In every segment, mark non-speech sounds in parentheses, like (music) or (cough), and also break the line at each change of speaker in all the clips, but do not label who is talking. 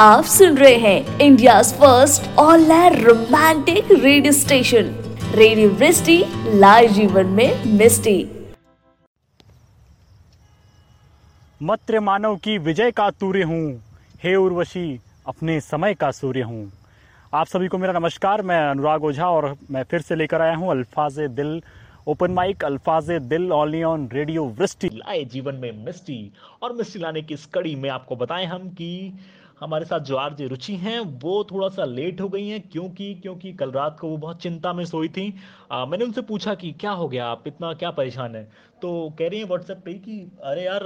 आप सुन रहे हैं India first all romantic radio station radio Vrishti live जीवन में मिस्टी
मत्र मानव की विजय का तूर्य हूँ हे उर्वशी अपने समय का सूर्य हूँ। आप सभी को मेरा नमस्कार मैं अनुराग ओझा और मैं फिर से लेकर आया हूँ अल्फाज दिल ओपन माइक अल्फाज दिल ऑनली ऑन रेडियो वृष्टि
लाए जीवन में मिस्टी और मिस्टी लाने की इस कड़ी में आपको बताएँ हम कि हमारे साथ जो आरजे रुचि हैं वो थोड़ा सा लेट हो गई हैं क्योंकि क्योंकि कल रात को वो बहुत चिंता में सोई थी। आ, मैंने उनसे पूछा कि क्या हो गया आप इतना क्या परेशान है? तो कह रही हैं व्हाट्सएप पे कि अरे यार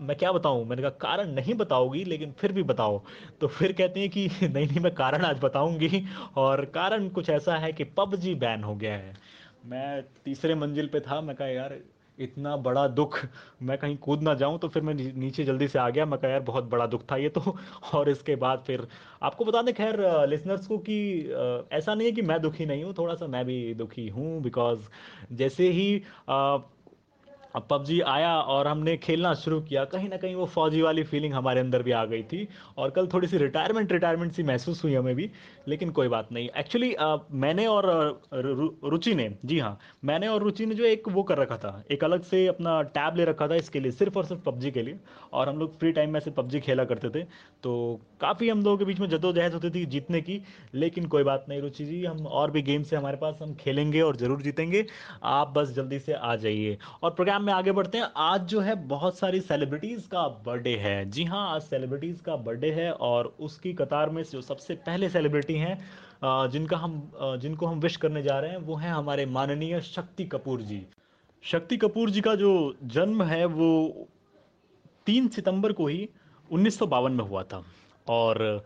मैं क्या बताऊँ? मैंने कहा कारण नहीं बताओगी लेकिन फिर भी बताओ। तो फिर कहते हैं कि (laughs) नहीं नहीं मैं कारण आज बताऊँगी। और कारण कुछ ऐसा है कि पबजी बैन हो गया है। मैं तीसरे मंजिल पे था मैं कहा यार इतना बड़ा दुख मैं कहीं कूद ना जाऊँ तो फिर मैं नीचे जल्दी से आ गया। मैं कहा, यार, बहुत बड़ा दुख था ये तो। (laughs) और इसके बाद फिर आपको बता दें खैर लिसनर्स को कि ऐसा नहीं है कि मैं दुखी नहीं हूँ थोड़ा सा मैं भी दुखी हूँ बिकॉज़ जैसे ही पबजी आया और हमने खेलना शुरू किया, कहीं ना कहीं वो फौजी वाली फीलिंग हमारे अंदर भी आ गई थी। और कल थोड़ी सी रिटायरमेंट रिटायरमेंट सी महसूस हुई हमें भी। लेकिन कोई बात नहीं। एक्चुअली मैंने और रुचि ने, जी हाँ मैंने और रुचि ने जो एक वो कर रखा था, एक अलग से अपना टैब ले रखा था इसके लिए, सिर्फ़ और सिर्फ़ पबजी के लिए, और हम लोग फ्री टाइम में से पबजी खेला करते थे तो काफ़ी हम लोगों के बीच में जदोजहद होती थी जीतने की, लेकिन कोई बात नहीं रुचि जी, हम और भी गेम्स है हमारे पास, हम खेलेंगे और ज़रूर जीतेंगे, आप बस जल्दी से आ जाइए। और प्रोग्राम में आगे बढ़ते हैं, आज जो है बहुत सारी सेलिब्रिटीज का बर्थडे है। जी हाँ आज सेलिब्रिटीज का बर्थडे है, और उसकी कतार में जो सबसे पहले सेलिब्रिटी हैं जिनका हम जिनको हम विश करने जा रहे हैं, वो हैं हमारे माननीय शक्ति कपूर जी। शक्ति कपूर जी का जो जन्म है, वो तीन सितंबर को ही उन्नीस में हुआ था। और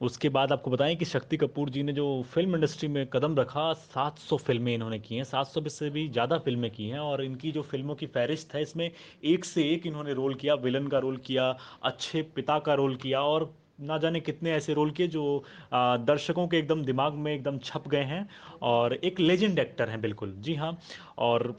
उसके बाद आपको बताएँ कि शक्ति कपूर जी ने जो फ़िल्म इंडस्ट्री में कदम रखा 700 फ़िल्में इन्होंने की हैं। 700 से भी ज़्यादा फ़िल्में की हैं और इनकी जो फ़िल्मों की फहरिस्त है, इसमें एक से एक इन्होंने रोल किया विलन का रोल किया, अच्छे पिता का रोल किया और ना जाने कितने ऐसे रोल किए जो आ, दर्शकों के एकदम दिमाग में एकदम छप गए हैं और एक लेजेंड एक्टर हैं बिल्कुल। जी हाँ और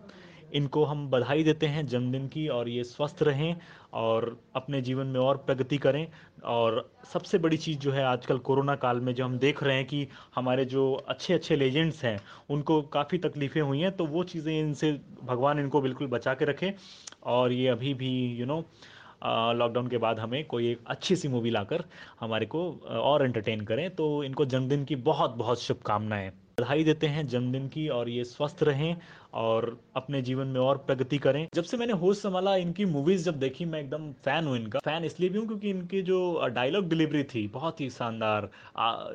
इनको हम बधाई देते हैं जन्मदिन की और ये स्वस्थ रहें और अपने जीवन में और प्रगति करें। और सबसे बड़ी चीज़ जो है आजकल कोरोना काल में जो हम देख रहे हैं कि हमारे जो अच्छे अच्छे लेजेंड्स हैं उनको काफ़ी तकलीफ़ें हुई हैं तो वो चीज़ें इनसे भगवान इनको बिल्कुल बचा के रखें। और ये अभी भी यू you नो लॉकडाउन के बाद हमें कोई एक अच्छी सी मूवी लाकर हमारे को और एंटरटेन करें। तो इनको जन्मदिन की बहुत बहुत शुभकामनाएँ। बधाई देते हैं जन्मदिन की और ये स्वस्थ रहें और अपने जीवन में और प्रगति करें। जब से मैंने होश संभाला, इनकी मूवीज़ जब देखी, मैं एकदम फ़ैन हूँ इनका। फ़ैन इसलिए भी हूँ क्योंकि इनकी जो डायलॉग डिलीवरी थी, बहुत ही शानदार।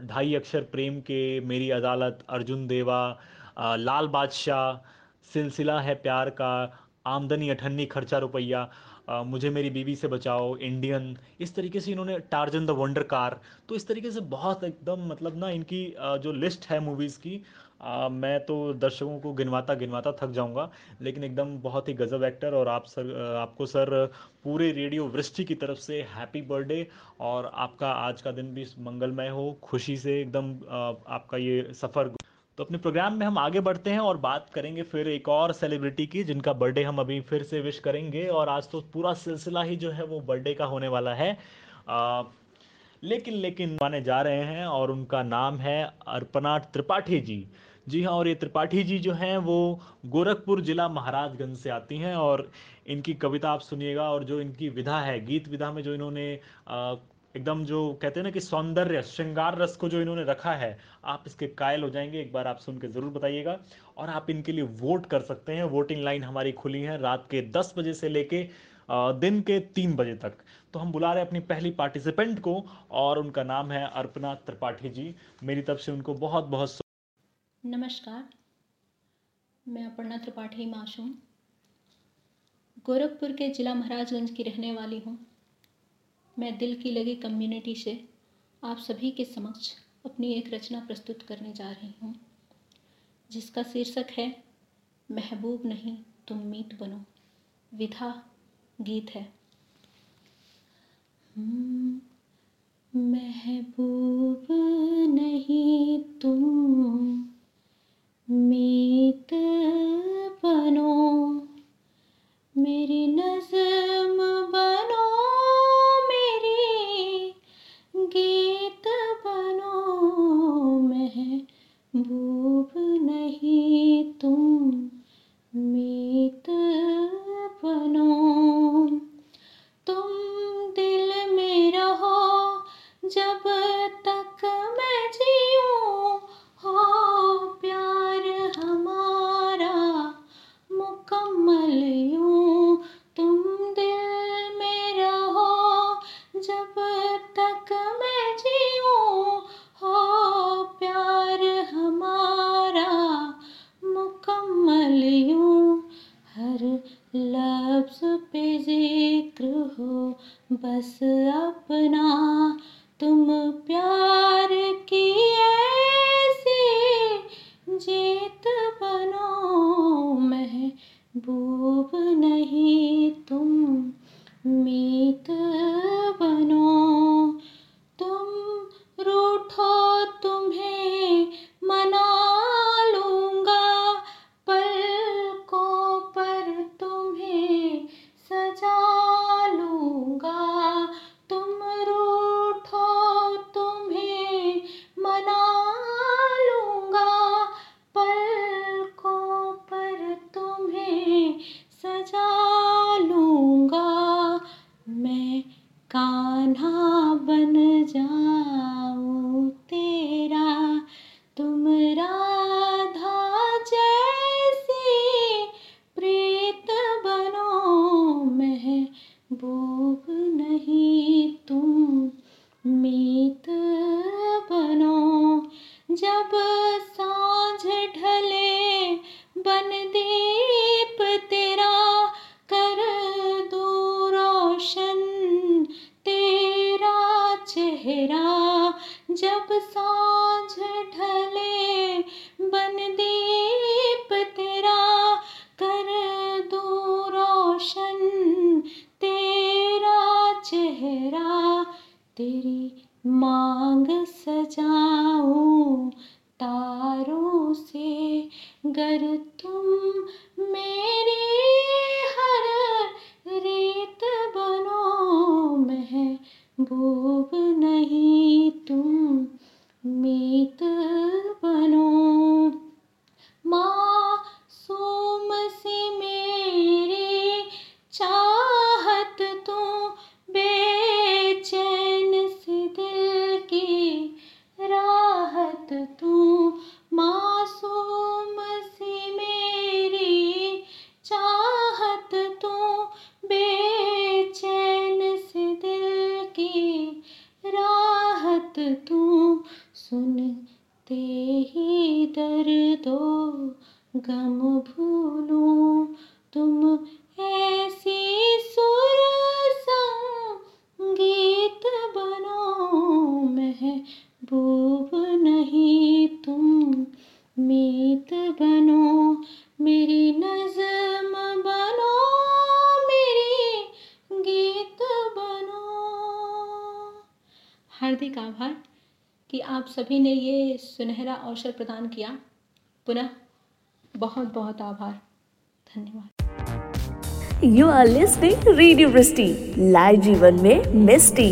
ढाई अक्षर प्रेम के मेरी अदालत, अर्जुन देवा लाल बादशाह, सिलसिला है प्यार का, आमदनी अठन्नी खर्चा रुपया। मुझे मेरी बीवी से बचाओ इंडियन इस तरीके से इन्होंने टार्जन द वंडर कार तो इस तरीके से बहुत एकदम मतलब ना इनकी जो लिस्ट है मूवीज़ की आ, मैं तो दर्शकों को गिनवाता गिनवाता थक जाऊँगा लेकिन एकदम बहुत ही गजब एक्टर और आप सर आपको सर पूरे रेडियो वृष्टि की तरफ़ से हैप्पी बर्थडे और आपका आज का दिन भी मंगलमय हो खुशी से एकदम आपका ये सफ़र तो अपने प्रोग्राम में हम आगे बढ़ते हैं और बात करेंगे फिर एक और सेलिब्रिटी की जिनका बर्थडे हम अभी फिर से विश करेंगे। और आज तो पूरा सिलसिला ही जो है वो बर्थडे का होने वाला है। आ, लेकिन लेकिन माने जा रहे हैं और उनका नाम है अर्पणा त्रिपाठी जी। जी हाँ और ये त्रिपाठी जी जो हैं वो गोरखपुर जिला महाराजगंज से आती हैं और इनकी कविता आप सुनिएगा और जो इनकी विधा है गीत विधा में जो इन्होंने एकदम जो कहते हैं ना कि सौंदर्य, श्रृंगार रस को जो इन्होंने रखा है, आप इसके कायल हो जाएँगे। एक बार आप सुन के ज़रूर बताइएगा। और आप इनके लिए वोट कर सकते हैं। वोटिंग लाइन हमारी खुली है रात के दस बजे से लेके दिन के तीन बजे तक। तो हम बुला रहे हैं अपनी पहली पार्टिसिपेंट को और उनका नाम है अर्पना त्रिपाठी जी। मेरी तरफ़ से उनको बहुत बहुत
नमस्कार। मैं अपर्णा त्रिपाठी मासूम गोरखपुर के ज़िला महाराजगंज की रहने वाली हूँ। मैं दिल की लगी कम्युनिटी से आप सभी के समक्ष अपनी एक रचना प्रस्तुत करने जा रही हूँ जिसका शीर्षक है महबूब नहीं तुम मीत बनो। विधा गीत है। हम्म, महबूब नहीं तुम मीत बनो। मेरी नजम बनो। भूप नहीं तुम मीत बनो। तुम दिल में रहो जब मित्र हो बस अपना। तुम प्यार की ऐसी जीत गर अवसर प्रदान किया। पुनः बहुत बहुत आभार। धन्यवाद।
You are listening Radio Wristy, live जीवन में मिस्टी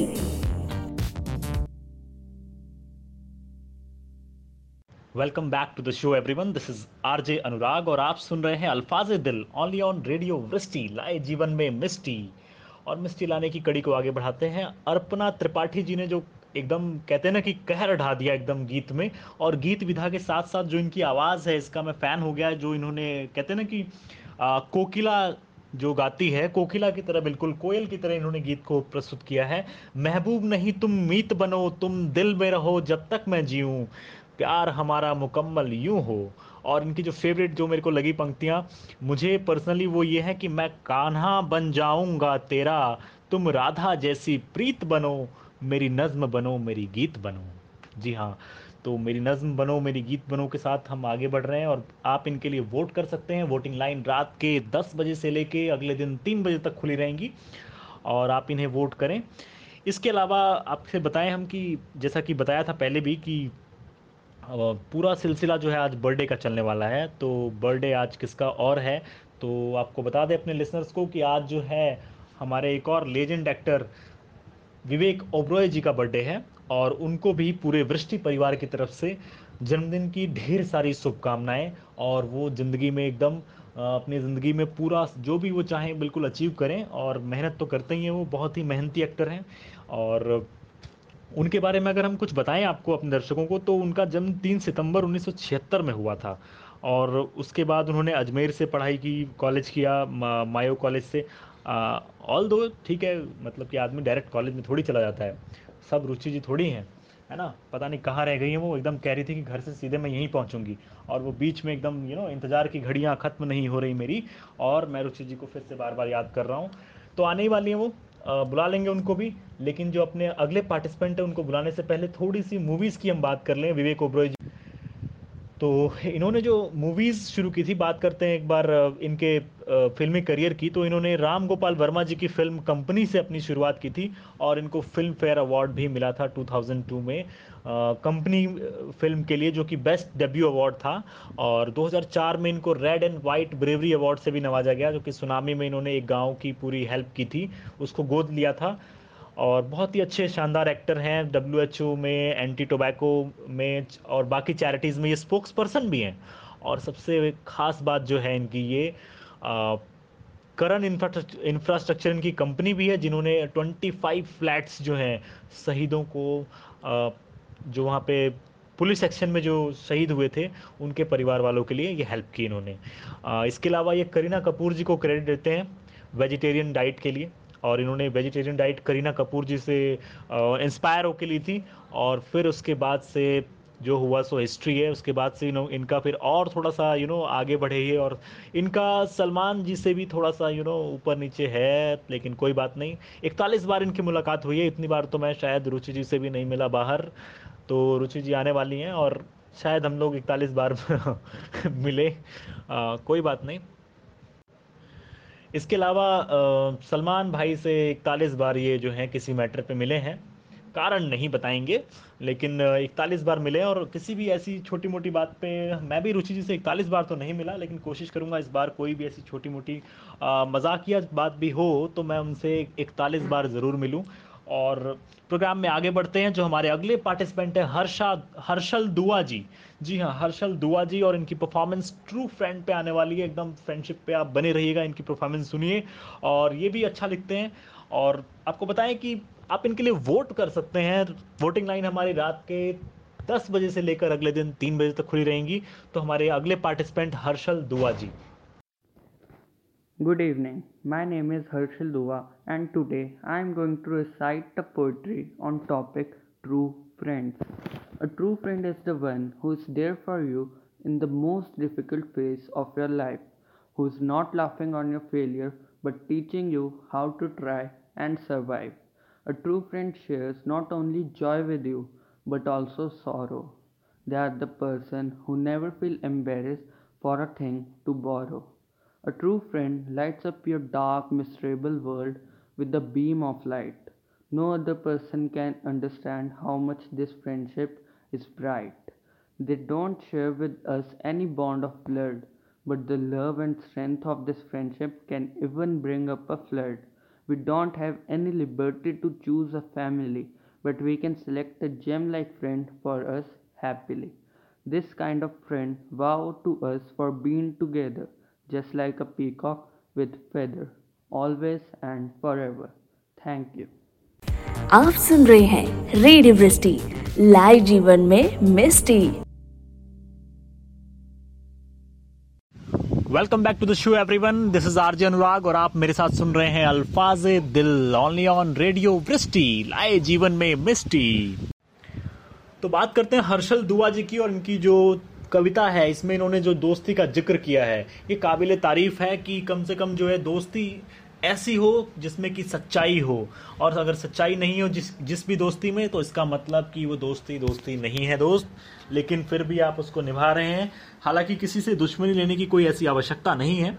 welcome back to the show everyone this is RJ Anurag और आप सुन रहे हैं अल्फाज दिल ओनली ऑन रेडियो वृष्टि लाए जीवन में मिस्टी और मिस्टी लाने की कड़ी को आगे बढ़ाते हैं। अर्पणा त्रिपाठी जी ने जो एकदम कहते हैं ना कि कहर ढा दिया एकदम गीत में। और गीत विधा के साथ साथ जो इनकी आवाज़ है इसका मैं फ़ैन हो गया जो इन्होंने कहते हैं ना कि आ, कोकिला जो गाती है कोकिला की तरह बिल्कुल कोयल की तरह इन्होंने गीत को प्रस्तुत किया है। महबूब नहीं तुम मीत बनो तुम दिल में रहो जब तक मैं जीऊँ प्यार हमारा मुकम्मल यूँ हो। और इनकी जो फेवरेट जो मेरे को लगी पंक्तियाँ मुझे पर्सनली वो ये है कि मैं कान्हा बन जाऊँगा तेरा तुम राधा जैसी प्रीत बनो मेरी नज्म बनो, मेरी गीत बनो। जी हाँ तो मेरी नज्म बनो, मेरी गीत बनो के साथ हम आगे बढ़ रहे हैं और आप इनके लिए वोट कर सकते हैं। वोटिंग लाइन रात के 10 बजे से लेके अगले दिन 3 बजे तक खुली रहेंगी और आप इन्हें वोट करें। इसके अलावा आपसे बताएँ हम कि, जैसा कि बताया था पहले भी कि पूरा सिलसिला जो है आज बर्थडे का चलने वाला है। तो बर्थडे आज किसका और है? तो आपको बता दें अपने लिसनर्स को कि आज जो है हमारे एक और लेजेंड एक्टर विवेक ओब्रॉय जी का बर्थडे है और उनको भी पूरे वृष्टि परिवार की तरफ़ से जन्मदिन की ढेर सारी शुभकामनाएँ और वो ज़िंदगी में एकदम अपनी ज़िंदगी में पूरा जो भी वो चाहें बिल्कुल अचीव करें और मेहनत तो करते ही हैं वो, बहुत ही मेहनती एक्टर हैं। और उनके बारे में अगर हम कुछ बताएँ आपको अपने दर्शकों को तो उनका जन्म तीन सितंबर 1976 में हुआ था। और उसके बाद उन्होंने अजमेर से पढ़ाई की, कॉलेज किया मायो कॉलेज से। ऑल दो ठीक है मतलब कि आदमी डायरेक्ट कॉलेज में थोड़ी चला जाता है। सब रुचि जी थोड़ी हैं, है ना? पता नहीं कहाँ रह गई हैं वो, एकदम कह रही थी कि घर से सीधे मैं यहीं पहुँचूँगी। और वो बीच में एकदम यू नो इंतज़ार की घड़ियाँ ख़त्म नहीं हो रही मेरी। और मैं रुचि जी को फिर से बार बार याद कर रहा हूँ। तो आने ही वाली हैं वो बुला लेंगे उनको भी। लेकिन जो अपने अगले पार्टिसिपेंट हैं, उनको बुलाने से पहले थोड़ी सी मूवीज़ की हम बात कर लें। विवेक ओब्रॉय जी। तो इन्होंने जो मूवीज़ शुरू की थी, बात करते हैं एक बार इनके फिल्मी करियर की तो इन्होंने राम गोपाल वर्मा जी की फ़िल्म कंपनी से अपनी शुरुआत की थी और इनको फ़िल्म फेयर अवार्ड भी मिला था 2002 में। कंपनी फ़िल्म के लिए जो कि बेस्ट डेब्यू अवार्ड था और 2004 में इनको red and white bravery award से भी नवाजा गया, जो कि सुनामी में इन्होंने एक गाँव की पूरी हेल्प की थी, उसको गोद लिया था। और बहुत ही अच्छे शानदार एक्टर हैं डब्ल्यू एच ओ में एंटी टोबैको में और बाकी चैरिटीज़ में ये स्पोक्स पर्सन भी हैं। और सबसे ख़ास बात जो है इनकी ये करन इंफ्रास्ट्रक्चर इनकी कंपनी भी है जिन्होंने 25 फ्लैट्स जो हैं शहीदों को आ, जो वहाँ पे पुलिस एक्शन में जो शहीद हुए थे उनके परिवार वालों के लिए ये हेल्प की इन्होंने। इसके अलावा ये करीना कपूर जी को क्रेडिट देते हैं वेजिटेरियन डाइट के लिए। और इन्होंने वेजिटेरियन डाइट करीना कपूर जी से इंस्पायर होकर ली थी। और फिर उसके बाद से जो हुआ सो हिस्ट्री है। उसके बाद से नो इनका फिर और थोड़ा सा यू नो आगे बढ़े ही और इनका सलमान जी से भी थोड़ा सा यू नो ऊपर नीचे है लेकिन कोई बात नहीं। इकतालीस बार इनकी मुलाकात हुई है। इतनी बार तो मैं शायद रुचि जी से भी नहीं मिला बाहर। तो रुचि जी आने वाली हैं और शायद हम लोग इकतालीस बार (laughs) मिले। आ, कोई बात नहीं। इसके अलावा सलमान भाई से इकतालीस बार ये जो है किसी मैटर पे मिले हैं। कारण नहीं बताएँगे, लेकिन इकतालीस बार मिले और किसी भी ऐसी छोटी मोटी बात पे मैं भी रुचि जी से इकतालीस बार तो नहीं मिला, लेकिन कोशिश करूँगा इस बार कोई भी ऐसी छोटी मोटी मजाकिया बात भी हो तो मैं उनसे इकतालीस बार ज़रूर मिलूँ। और प्रोग्राम में आगे बढ़ते हैं, जो हमारे अगले पार्टिसिपेंट हैं, हर्षा, हर्षल दुआ जी। जी हाँ हर्षल दुआ जी और इनकी परफॉर्मेंस ट्रू फ्रेंड पे आने वाली है। एकदम फ्रेंडशिप पे आप बने रहिएगा, इनकी परफॉर्मेंस सुनिए। और ये भी अच्छा लिखते हैं। और आपको बताएँ कि आप इनके लिए वोट कर सकते हैं। वोटिंग लाइन हमारी रात के दस बजे से लेकर अगले दिन तीन बजे तक खुली रहेंगी। तो हमारे अगले पार्टिसिपेंट हर्षल दुआ जी।
Good evening. My name is Harshil Dua and today I am going to recite a poetry on topic true friends. A true friend is the one who is there for you in the most difficult phase of your life, who is not laughing on your failure but teaching you how to try and survive. A true friend shares not only joy with you but also sorrow. They are the person who never feel embarrassed for a thing to borrow. A true friend lights up your dark, miserable world with a beam of light. No other person can understand how much this friendship is bright. They don't share with us any bond of blood, but the love and strength of this friendship can even bring up a flood. We don't have any liberty to choose a family, but we can select a gem like friend for us happily. This kind of friend vow to us for being together, just like a peacock with feather, always and forever. Thank you.
आप सुन रहे हैं radio वृष्टि live जीवन में मिस्टी
welcome back to the show everyone this is RJ Anurag और आप मेरे साथ सुन रहे हैं अल्फाज दिल ओनली ऑन रेडियो वृष्टि लाए जीवन में मिस्टी तो बात करते हैं हर्षल दुआ जी की और इनकी जो कविता है, इसमें इन्होंने जो दोस्ती का ज़िक्र किया है, ये काबिल तारीफ़ है कि कम से कम जो है दोस्ती ऐसी हो जिसमें कि सच्चाई हो। और अगर सच्चाई नहीं हो जिस जिस भी दोस्ती में तो इसका मतलब कि वो दोस्ती दोस्ती नहीं है दोस्त, लेकिन फिर भी आप उसको निभा रहे हैं। हालाँकि किसी से दुश्मनी लेने की कोई ऐसी आवश्यकता नहीं है।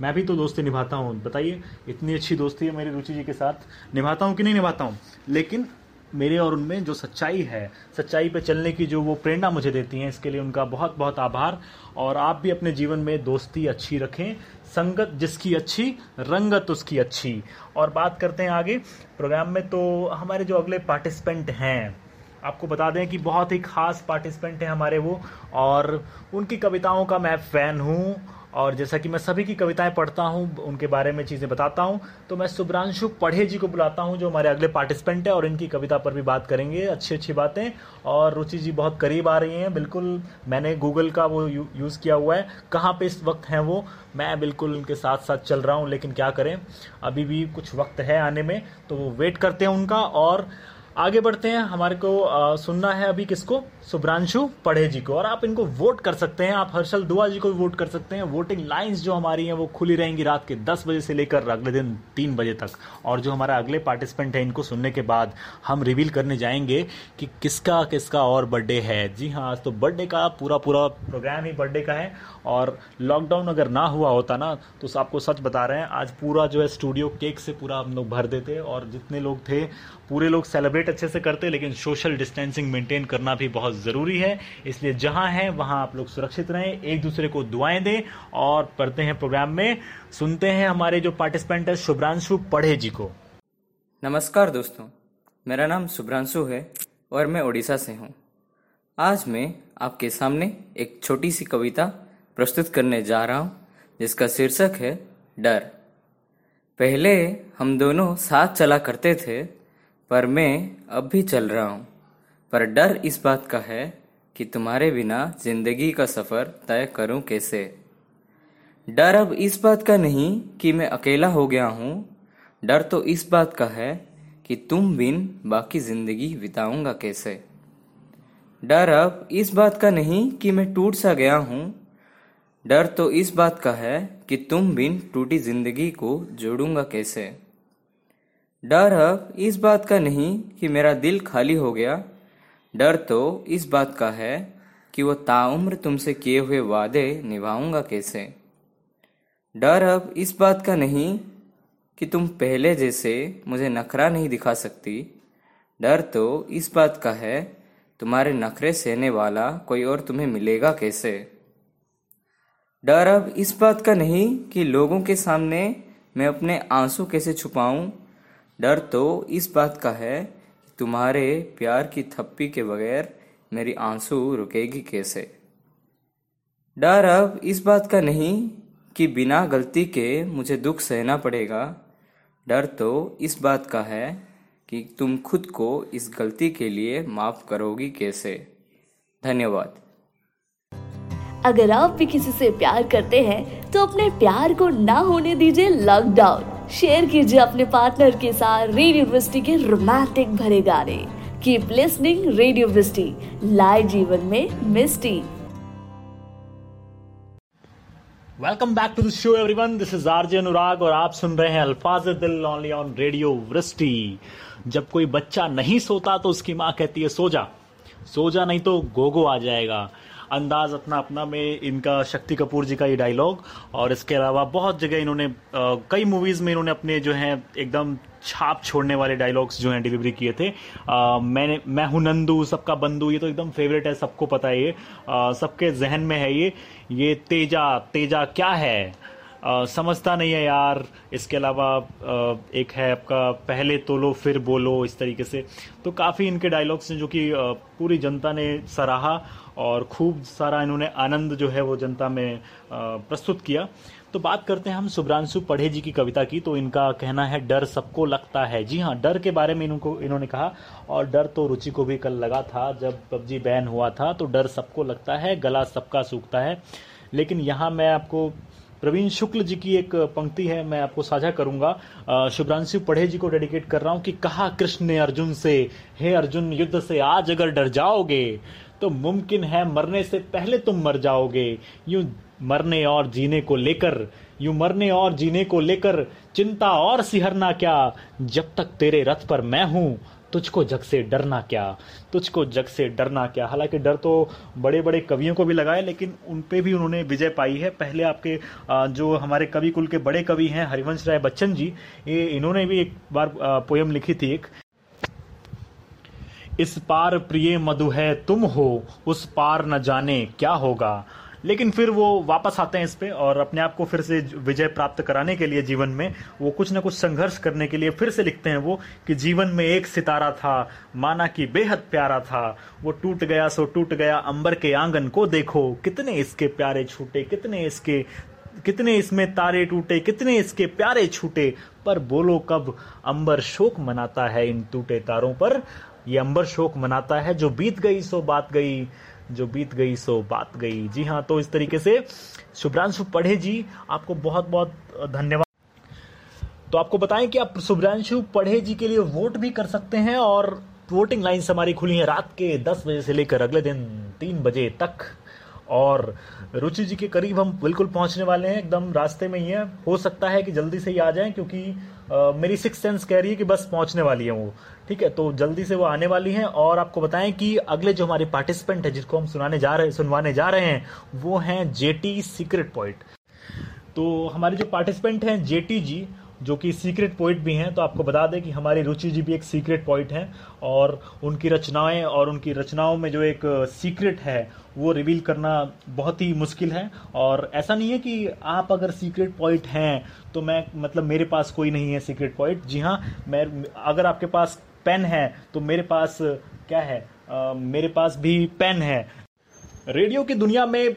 मैं भी तो दोस्ती निभाता हूँ, बताइए, इतनी अच्छी दोस्ती है मेरी रुचि जी के साथ। निभाता हूँ कि नहीं निभाता हूँ? लेकिन मेरे और उनमें जो सच्चाई है, सच्चाई पे चलने की जो वो प्रेरणा मुझे देती हैं, इसके लिए उनका बहुत बहुत आभार। और आप भी अपने जीवन में दोस्ती अच्छी रखें, संगत जिसकी अच्छी, रंगत उसकी अच्छी। और बात करते हैं आगे, प्रोग्राम में तो हमारे जो अगले पार्टिसिपेंट हैं, आपको बता दें कि बहुत ही खास पार्टिसिपेंट हैं हमारे वो। और उनकी कविताओं का मैं फ़ैन हूँ और जैसा कि मैं सभी की कविताएँ पढ़ता हूँ उनके बारे में चीज़ें बताता हूँ तो मैं सुब्रांशु पढ़े जी को बुलाता हूँ जो हमारे अगले पार्टिसिपेंट है और इनकी कविता पर भी बात करेंगे। अच्छी अच्छी बातें। और रुचि जी बहुत करीब आ रही हैं बिल्कुल मैंने गूगल का वो यू, यूज़ किया हुआ है। कहाँ पे इस वक्त हैं वो? मैं बिल्कुल उनके साथ साथ चल रहा हूँ लेकिन क्या करें? अभी भी कुछ वक्त है आने में तो वेट करते हैं उनका। और आगे बढ़ते हैं हमारे को सुनना है अभी किसको? सुब्रांशु पढ़े जी को। और आप इनको वोट कर सकते हैं। आप हर्षल दुआ जी को भी वोट कर सकते हैं। वोटिंग लाइंस जो हमारी हैं, वो खुली रहेंगी रात के 10 बजे से लेकर अगले दिन 3 बजे तक। और जो हमारा अगले पार्टिसिपेंट है, इनको सुनने के बाद हम रिवील करने जाएँगे कि किसका किसका और बर्थडे है। जी हाँ आज तो बर्थडे का पूरा पूरा प्रोग्राम ही बर्थडे का है। और लॉकडाउन अगर ना हुआ होता ना तो आपको सच बता रहे हैं, आज पूरा जो है स्टूडियो केक से पूरा हम लोग भर देते। और जितने लोग थे, पूरे लोग सेलिब्रेट अच्छे से करते, लेकिन सोशल डिस्टेंसिंग मेंटेन करना भी बहुत ज़रूरी है। इसलिए जहाँ हैं, वहाँ आप लोग सुरक्षित रहें, एक दूसरे को दुआएँ दें और पढ़ते हैं प्रोग्राम में। सुनते हैं हमारे जो पार्टिसिपेंट है, शुभ्रांशु पढ़े जी को।
नमस्कार दोस्तों, मेरा नाम शुभ्रांशु है और मैं उड़ीसा से हूँ। आज मैं आपके सामने एक छोटी सी कविता प्रस्तुत करने जा रहा हूँ, जिसका शीर्षक है डर। पहले हम दोनों साथ चला करते थे, पर मैं अब भी चल रहा हूँ। पर डर इस बात का है कि तुम्हारे बिना ज़िंदगी का सफ़र तय करूँ कैसे? डर अब इस बात का नहीं कि मैं अकेला हो गया हूँ। डर तो इस बात का है कि तुम बिन बाकी ज़िंदगी बिताऊँगा कैसे? डर अब इस बात का नहीं कि मैं टूट सा गया हूँ। डर तो इस बात का है कि तुम बिन टूटी ज़िंदगी को जोड़ूँगा कैसे? डर अब इस बात का नहीं कि मेरा दिल खाली हो गया। डर तो इस बात का है कि वो ताउम्र तुमसे किए हुए वादे निभाऊँगा कैसे? डर अब इस बात का नहीं कि तुम पहले जैसे मुझे नखरा नहीं दिखा सकती। डर तो इस बात का है, तुम्हारे नखरे सहने वाला कोई और तुम्हें मिलेगा कैसे? डर अब इस बात का नहीं कि लोगों के सामने मैं अपने आँसू कैसे छुपाऊं। डर तो इस बात का है तुम्हारे प्यार की थप्पी के बगैर मेरी आँसू रुकेगी कैसे? डर अब इस बात का नहीं कि बिना गलती के मुझे दुख सहना पड़ेगा। डर तो इस बात का है कि तुम खुद को इस गलती के लिए माफ़ करोगी कैसे? धन्यवाद।
अगर आप भी किसी से प्यार करते हैं तो अपने प्यार को ना होने दीजिए लॉकडाउन शेयर कीजिए अपने पार्टनर के साथ रेडियो वृष्टि के रोमांटिक भरे गाने। Keep listening radio Vrishti live जीवन में मिस्टी।
Welcome back to the show everyone this is RJ Anurag और आप सुन रहे हैं अल्फाज दिल ओनली ऑन रेडियो वृष्टि। जब कोई बच्चा नहीं सोता तो उसकी माँ कहती है, सो जा। सो जा नहीं तो गोगो आ जाएगा। अंदाज अपना अपना में इनका शक्ति कपूर जी का ये डायलॉग और इसके अलावा बहुत जगह इन्होंने कई मूवीज़ में इन्होंने अपने जो है एकदम छाप छोड़ने वाले डायलॉग्स जो हैं डिलीवरी किए थे। आ, मैंने मैं हूँ नंदू सबका बंधु ये तो एकदम फेवरेट है सबको पता है ये। सबके जहन में है ये। ये तेजा तेजा क्या है? आ, समझता नहीं है यार। इसके अलावा एक है आपका पहले तोलो फिर बोलो इस तरीके से। तो काफ़ी इनके डायलॉग्स हैं जो कि पूरी जनता ने सराहा। और खूब सारा इन्होंने आनंद जो है वो जनता में प्रस्तुत किया। तो बात करते हैं हम सुब्रांशु पढ़े जी की कविता की तो इनका कहना है, डर सबको लगता है। जी हाँ डर के बारे में इनको, इन्होंने कहा, और डर तो रुचि को भी कल लगा था। जब पबजी बैन हुआ था तो डर सबको लगता है, गला सबका सूखता है। लेकिन यहाँ मैं आपको, प्रवीण शुक्ल जी की एक पंक्ति है, मैं आपको साझा करूँगा। शुभ्रांशु पढ़े जी को डेडिकेट कर रहा हूँ कि कहा कृष्ण ने अर्जुन से, हे अर्जुन, युद्ध से आज अगर डर जाओगे तो मुमकिन है मरने से पहले तुम मर जाओगे। यूँ मरने और जीने को लेकर, यूँ मरने और जीने को लेकर चिंता और सिहरना क्या? जब तक तेरे रथ पर मैं हूँ, तुझको जग से डरना क्या? तुझको जग से डरना क्या? हालाँकि डर तो बड़े बड़े कवियों को भी लगाए लेकिन उन पे भी उन्होंने विजय पाई है। पहले आपके जो हमारे कवि कुल के बड़े कवि हैं, हरिवंश राय बच्चन जी, ये इन्होंने भी एक बार पोयम लिखी थी एक। इस पार प्रिय मधु है, तुम हो, उस पार न जाने क्या होगा। लेकिन फिर वो वापस आते हैं इस पे और अपने आप को फिर से विजय प्राप्त कराने के लिए जीवन में, वो कुछ ना कुछ संघर्ष करने के लिए फिर से लिखते हैं वो कि जीवन में एक सितारा था, माना कि बेहद प्यारा था। वो टूट गया, सो टूट गया, अंबर के आँगन को देखो, कितने इसके प्यारे छूटे, कितने इसके, कितने इसमें तारे टूटे, कितने इसके प्यारे छूटे, पर बोलो कब अंबर शोक मनाता है इन टूटे तारों पर। ये अंबर शोक मनाता है, जो बीत गई सो बात गई, जो बीत गई सो बात गई। जी हाँ तो इस तरीके से शुभ्रांशु पढ़े जी, आपको बहुत बहुत धन्यवाद। तो आपको बताएँ कि आप शुभ्रांशु पढ़े जी के लिए वोट भी कर सकते हैं और वोटिंग लाइन्स हमारी खुली हैं रात के 10 बजे से लेकर अगले दिन 3 बजे तक। और रुचि जी के करीब हम बिल्कुल पहुँचने वाले हैं, एकदम रास्ते में ही है। हो सकता है कि जल्दी से ही आ जाएँ, क्योंकि मेरी सिक्स सेंस कह रही है कि बस पहुँचने वाली है वो, ठीक है? तो जल्दी से वो आने वाली हैं और आपको बताएँ कि अगले जो हमारे पार्टिसिपेंट है जिसको हम सुनाने जा रहे, सुनवाने जा रहे हैं, वो हैं जेटी सीक्रेट पॉइंट तो हमारे जो पार्टिसिपेंट हैं जेटी जी जो कि सीक्रेट पोइट भी हैं तो आपको बता दें कि हमारी रुचि जी भी एक सीक्रेट पोइट हैं और उनकी रचनाएँ और उनकी रचनाओं में जो एक सीक्रेट है वो रिवील करना बहुत ही मुश्किल है। और ऐसा नहीं है कि आप अगर सीक्रेट पॉइंट हैं तो मैं मतलब मेरे पास कोई नहीं है सीक्रेट पॉइंट जी हाँ मैं अगर आपके पास पेन है तो मेरे पास क्या है आ, मेरे पास भी पेन है। रेडियो की दुनिया में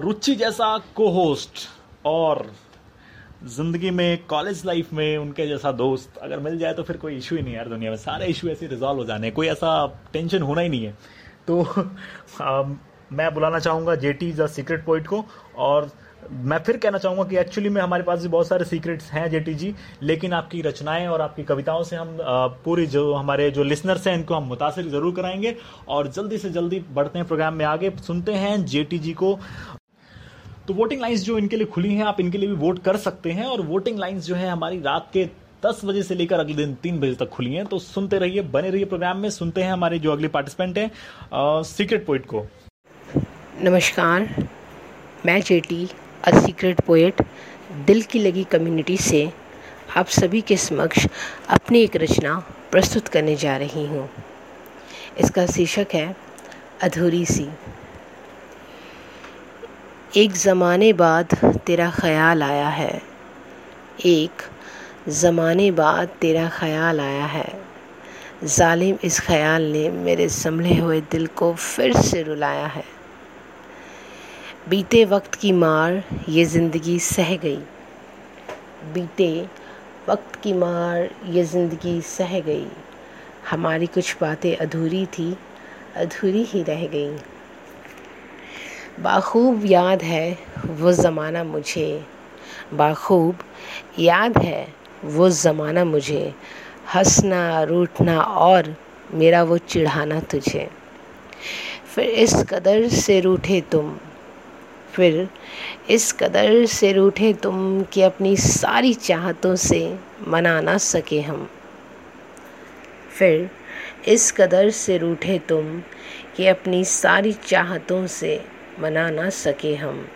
रुचि जैसा को होस्ट और ज़िंदगी में कॉलेज लाइफ में उनके जैसा दोस्त अगर मिल जाए तो फिर कोई इशू ही नहीं यार दुनिया में। सारे इशू ऐसे रिजॉल्व हो जाने कोई ऐसा टेंशन होना ही नहीं है। तो आ, मैं बुलाना चाहूँगा J T the secret point को और मैं फिर कहना चाहूँगा कि एक्चुअली में हमारे पास भी बहुत सारे सीक्रेट्स हैं जेटी जी लेकिन आपकी रचनाएँ और आपकी कविताओं से हम पूरी जो हमारे जो लिसनर्स हैं इनको हम मुतासर ज़रूर कराएँगे और जल्दी से जल्दी बढ़ते हैं प्रोग्राम में आगे। सुनते हैं जेटी जी को तो वोटिंग लाइंस जो इनके लिए खुली हैं, आप इनके लिए भी वोट कर सकते हैं और वोटिंग लाइंस जो है हमारी रात के दस बजे से लेकर अगले दिन तीन बजे तक खुली हैं। तो सुनते रहिए, बने रहिए प्रोग्राम में, सुनते हैं हमारे जो अगले पार्टिसिपेंट हैं सीक्रेट पोइट को।
नमस्कार, मैं जेटी अ सीक्रेट पोइट दिल की लगी कम्युनिटी से आप सभी के समक्ष अपनी एक रचना प्रस्तुत करने जा रही हूँ। इसका शीर्षक है, अधूरी सी। एक ज़माने बाद तेरा ख्याल आया है। एक ज़माने बाद तेरा ख़याल आया है। ज़ालिम इस ख़याल ने मेरे संभले हुए दिल को फिर से रुलाया है। बीते वक्त की मार ये ज़िंदगी सह गई। बीते वक्त की मार ये ज़िंदगी सह गई। हमारी कुछ बातें अधूरी थी, अधूरी ही रह गई। बाखूब याद है वो ज़माना मुझे। बाखूब याद है वो ज़माना मुझे। हंसना, रूठना और मेरा वो चिढ़ाना तुझे। फिर इस कदर से रूठे तुम। फिर इस कदर से रूठे तुम कि अपनी सारी चाहतों से मना ना सके हम। फिर इस कदर से रूठे तुम कि अपनी सारी चाहतों से मना ना सके हम।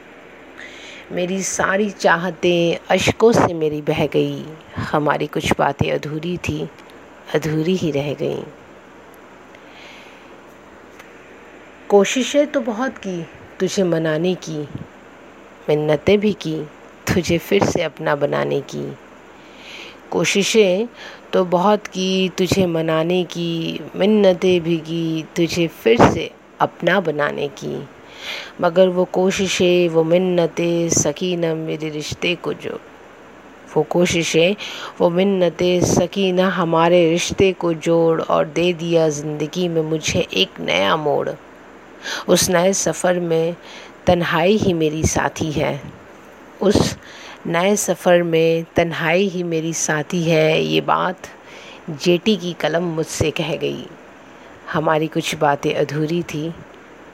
मेरी सारी चाहतें अशकों से मेरी बह गई। हमारी कुछ बातें अधूरी थी, अधूरी ही रह गई। कोशिशें तो बहुत की, तुझे मनाने की। मिन्नतें भी की, तुझे फिर से अपना बनाने की। कोशिशें तो बहुत की, तुझे मनाने की। मिन्नतें भी की, तुझे फिर से अपना बनाने की। मगर वो कोशिशें, वो मिन्नतें सकी न मेरे रिश्ते को जो, वो कोशिशें, वो मिन्नतें सकी न हमारे रिश्ते को जोड़ और दे दिया ज़िंदगी में मुझे एक नया मोड़। उस नए सफ़र में तन्हाई ही मेरी साथी है। उस नए सफ़र में तन्हाई ही मेरी साथी है, ये बात जेटी की कलम मुझसे कह गई। हमारी कुछ बातें अधूरी थी।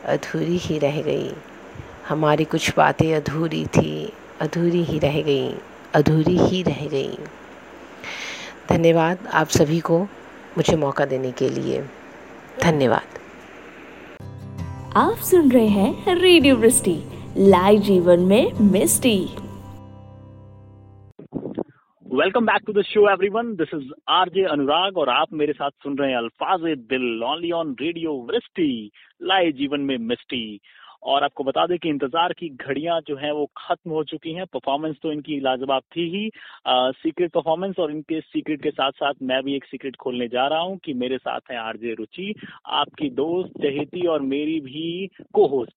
अधूरी ही रह गई। हमारी कुछ बातें अधूरी थी, अधूरी ही रह गई, अधूरी ही रह गई। धन्यवाद आप सभी को मुझे मौका देने के लिए। धन्यवाद।
आप सुन रहे हैं रेडियो लाइव जीवन में मिस्टी।
Welcome back to the show everyone this is RJ Anurag और आप मेरे साथ सुन रहे हैं Alfaaz Dil only on radio Vrishti live जीवन में मिस्टी। और आपको बता दें कि इंतज़ार की घड़ियाँ जो हैं वो खत्म हो चुकी हैं। परफॉर्मेंस तो इनकी लाजवाब थी ही। सीक्रेट परफॉर्मेंस और इनके सीक्रेट के साथ साथ मैं भी एक सीक्रेट खोलने जा रहा हूँ कि मेरे साथ है आरजे रुचि, आपकी दोस्त, चहेती और मेरी भी को होस्ट।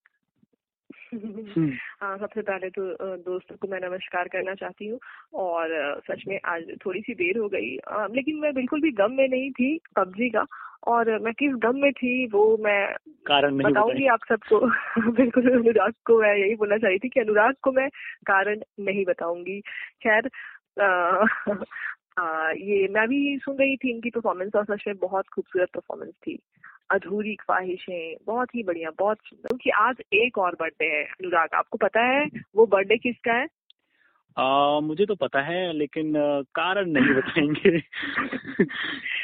(laughs)
हाँ सबसे पहले तो दोस्तों को मैं नमस्कार करना चाहती हूँ और सच में आज थोड़ी सी देर हो गई। लेकिन मैं बिल्कुल भी गम में नहीं थी पबजी का और मैं किस गम में थी वो मैं
कारण
बताऊँगी आप सबको। (laughs) बिल्कुल अनुराग को मैं यही बोलना चाही थी कि अनुराग को मैं कारण नहीं बताऊँगी। खैर (laughs) ये मैं भी सुन रही थी इनकी परफॉर्मेंस और सच में बहुत खूबसूरत परफॉर्मेंस थी। अधूरी ख्वाहिशें बहुत ही बढ़िया बहुत सुंदर। क्योंकि आज एक और बर्थडे है अनुराग आपको पता है वो बर्थडे किसका है?
आ, मुझे तो पता है लेकिन कारण नहीं बताएँगे। (laughs)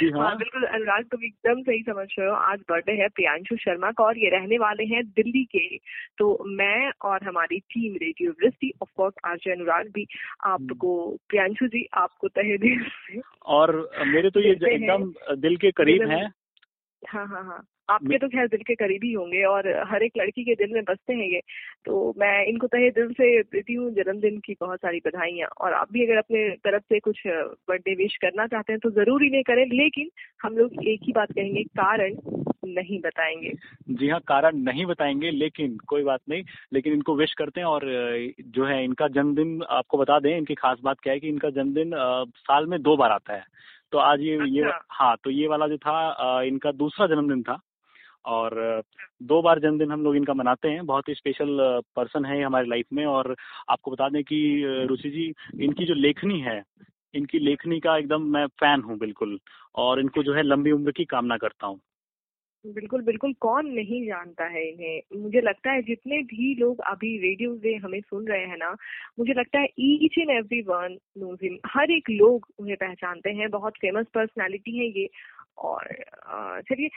हाँ।, हाँ बिल्कुल अनुराग तुम एकदम सही समझ रहे हो। आज बर्थडे है प्रियांशु शर्मा का और ये रहने वाले हैं दिल्ली के। तो मैं और हमारी team radio Vrishti of course आज अनुराग भी आपको प्रियांशु जी आपको तहे दिल से
और मेरे तो ये एकदम दिल के करीब है।
हाँ हाँ हाँ। आपके तो खैर दिल के करीबी होंगे और हर एक लड़की के दिल में बसते हैं ये। तो मैं इनको तहे दिल से देती हूँ जन्मदिन की बहुत सारी बधाइयाँ। और आप भी अगर अपने तरफ़ से कुछ बर्थडे विश करना चाहते हैं तो ज़रूर इन्हें करें लेकिन हम लोग एक ही बात कहेंगे कारण नहीं बताएँगे।
जी हाँ कारण नहीं बताएँगे लेकिन कोई बात नहीं। लेकिन इनको विश करते हैं और जो है इनका जन्मदिन आपको बता दें इनकी खास बात क्या है कि इनका जन्मदिन साल में दो बार आता है। तो आज ये अच्छा। ये हाँ तो ये वाला जो था इनका दूसरा जन्मदिन था और दो बार जन्मदिन हम लोग इनका मनाते हैं बहुत ही स्पेशल पर्सन है हमारी लाइफ में और आपको बता दें कि रुचि जी इनकी जो लेखनी है इनकी लेखनी का एकदम मैं फ़ैन हूँ बिल्कुल और इनको जो है लंबी उम्र की कामना करता हूँ
बिल्कुल बिल्कुल, कौन नहीं जानता है इन्हें। मुझे लगता है जितने भी लोग अभी रेडियो से हमें सुन रहे हैं ना, मुझे लगता है each and every one knows हर एक लोग उन्हें पहचानते हैं। बहुत फ़ेमस पर्सनालिटी है ये। और चलिए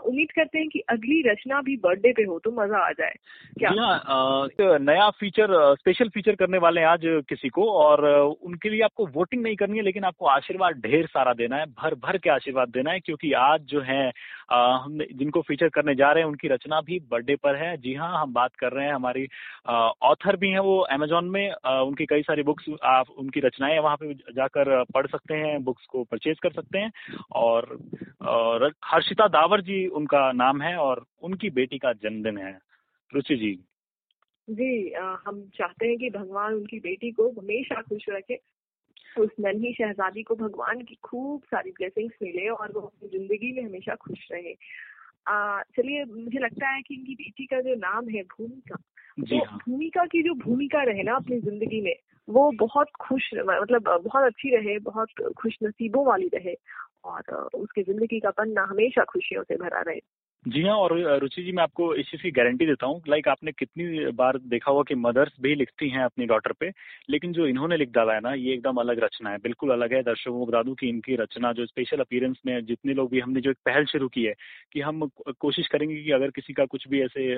उम्मीद करते हैं कि अगली रचना भी बर्थडे पे हो तो मज़ा आ जाए।
क्या? हाँ नया फीचर स्पेशल फीचर करने वाले हैं आज किसी को और उनके लिए आपको वोटिंग नहीं करनी है, लेकिन आपको आशीर्वाद ढेर सारा देना है, भर भर के आशीर्वाद देना है, क्योंकि आज जो है हम जिनको फीचर करने जा रहे हैं, उनकी रचना भी बर्थडे पर है। जी हाँ हम बात कर रहे हैं, हमारी ऑथर भी हैं वो अमेजोन में उनकी कई सारी बुक्स आप, उनकी रचनाएँ वहाँ पे जाकर पढ़ सकते हैं बुक्स को परचेज कर सकते हैं और और हर्षिता दावर जी उनका नाम है और उनकी बेटी का जन्मदिन है। रुचि जी।
जी आ, हम चाहते हैं कि भगवान उनकी बेटी को हमेशा खुश रखे उस नन्ही शहजादी को भगवान की खूब सारी ब्लेसिंग्स मिले और वो अपनी ज़िंदगी में हमेशा खुश रहे। चलिए मुझे लगता है कि इनकी बेटी का जो नाम है भूमिका तो हाँ। भूमिका की जो भूमिका रहे ना अपनी ज़िंदगी में वो बहुत खुश मतलब बहुत अच्छी रहे बहुत खुश नसीबों वाली रहे। और उसकी ज़िंदगी का पन्ना हमेशा खुशियों से भरा रहे।
जी हाँ और रुचि जी, मैं आपको इस चीज़ की गारंटी देता हूँ लाइक आपने कितनी बार देखा होगा कि मदर्स भी लिखती हैं अपनी डॉटर पे, लेकिन जो इन्होंने लिख डाला है ना, ये एकदम अलग रचना है, बिल्कुल अलग है। दर्शकों को बता दूँ कि इनकी रचना, जो स्पेशल अपीयरेंस में जितने लोग भी, हमने जो एक पहल शुरू की है कि हम कोशिश करेंगे कि अगर किसी का कुछ भी ऐसे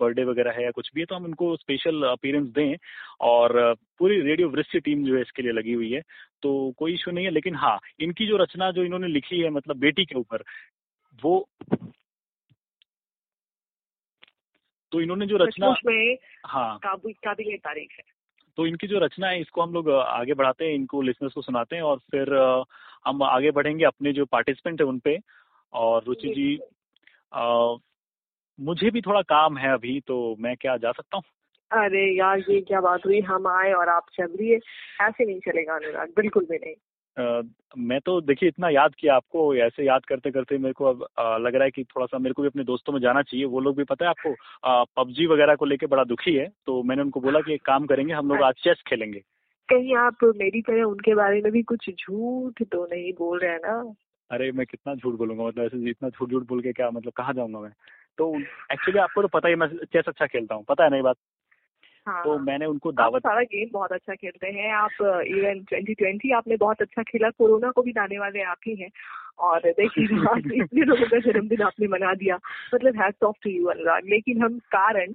बर्थडे वगैरह है या कुछ भी है तो हम उनको स्पेशल अपीयरेंस दें, और पूरी रेडियो वृष्टि टीम जो है इसके लिए लगी हुई है तो कोई इशू नहीं है। लेकिन हाँ इनकी जो रचना जो इन्होंने लिखी है मतलब बेटी के ऊपर, वो तो इन्होंने जो रचना
में हाँ। काबिल तारीख है।
तो इनकी जो रचना है इसको हम लोग आगे बढ़ाते हैं इनको लिसनर्स को सुनाते हैं और फिर हम आगे बढ़ेंगे अपने जो पार्टिसिपेंट है उनपे और रुचि जी आ, मुझे भी थोड़ा काम है अभी तो मैं क्या जा सकता हूँ?
अरे यार ये क्या बात हुई? हम आए और आप चल रही है ऐसे नहीं चलेगा अनुराग बिल्कुल भी नहीं।
मैं तो देखिए इतना याद किया आपको ऐसे याद करते करते मेरे को अब लग रहा है कि थोड़ा सा मेरे को भी अपने दोस्तों में जाना चाहिए। वो लोग भी पता है आपको पबजी वगैरह को लेके बड़ा दुखी है। तो मैंने उनको बोला कि एक काम करेंगे हम लोग आज चेस खेलेंगे।
कहीं आप मेरी तरह उनके बारे में भी कुछ झूठ तो नहीं बोल रहे हैं ना?
अरे मैं कितना झूठ बोलूँगा? मतलब ऐसे इतना झूठ झूठ बोल के क्या मतलब कहाँ जाऊँगा मैं? तो एक्चुअली आपको तो पता ही मैं चेस अच्छा खेलता हूँ। पता है नहीं बात?
हाँ,
तो मैंने उनको दावत
सारा गेम बहुत अच्छा खेलते हैं। आप इवन ट्वेंटी ट्वेंटी आपने बहुत अच्छा खेला। कोरोना को भी लाने वाले आप ही हैं। और देखिए (laughs) इतने लोगों का जन्मदिन आपने मना दिया। मतलब hats off to you Anurag. लेकिन हम कारण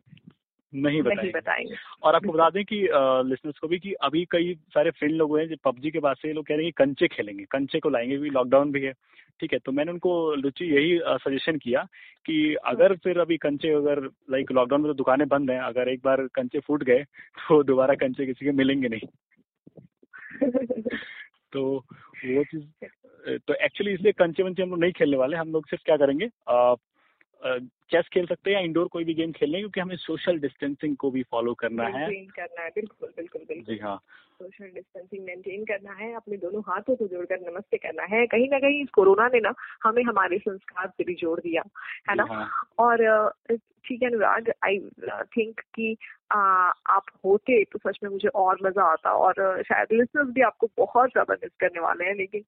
नहीं बताएँगे, नहीं बताएँगे। और आपको बता दें कि लिसनर्स को भी कि अभी कई सारे फ्रेंड लोग हैं जो पबजी के बाद से लोग कह रहे हैं कि कंचे खेलेंगे। कंचे को लाएँगे क्योंकि लॉकडाउन भी है। ठीक है तो मैंने उनको रुचि यही सजेशन किया कि अगर फिर अभी कंचे अगर लाइक लॉकडाउन में तो दुकानें बंद हैं अगर एक बार कंचे फूट गए तो दोबारा कंचे किसी के मिलेंगे नहीं। (laughs) तो वो चीज़ तो एक्चुअली इसलिए कंचे वंचे हम लोग नहीं खेलने वाले हम लोग सिर्फ़ क्या करेंगे चेस खेल सकते हैं या इंडोर कोई भी गेम खेल लें क्योंकि हमें सोशल डिस्टेंसिंग को भी फॉलो करना है।
करना है बिल्कुल बिल्कुल बिल्कुल।
जी हाँ।
सोशल डिस्टेंसिंग मेंटेन करना है अपने दोनों हाथों को जोड़कर नमस्ते करना है। कहीं ना कहीं इस कोरोना ने ना हमें हमारे संस्कार से भी जोड़ दिया है ना? हाँ। और रुचि के अनुराग आई थिंक कि आप होते तो सच में मुझे और मज़ा आता और शायद लिसनर्स भी आपको बहुत ज़्यादा मिस करने वाले हैं लेकिन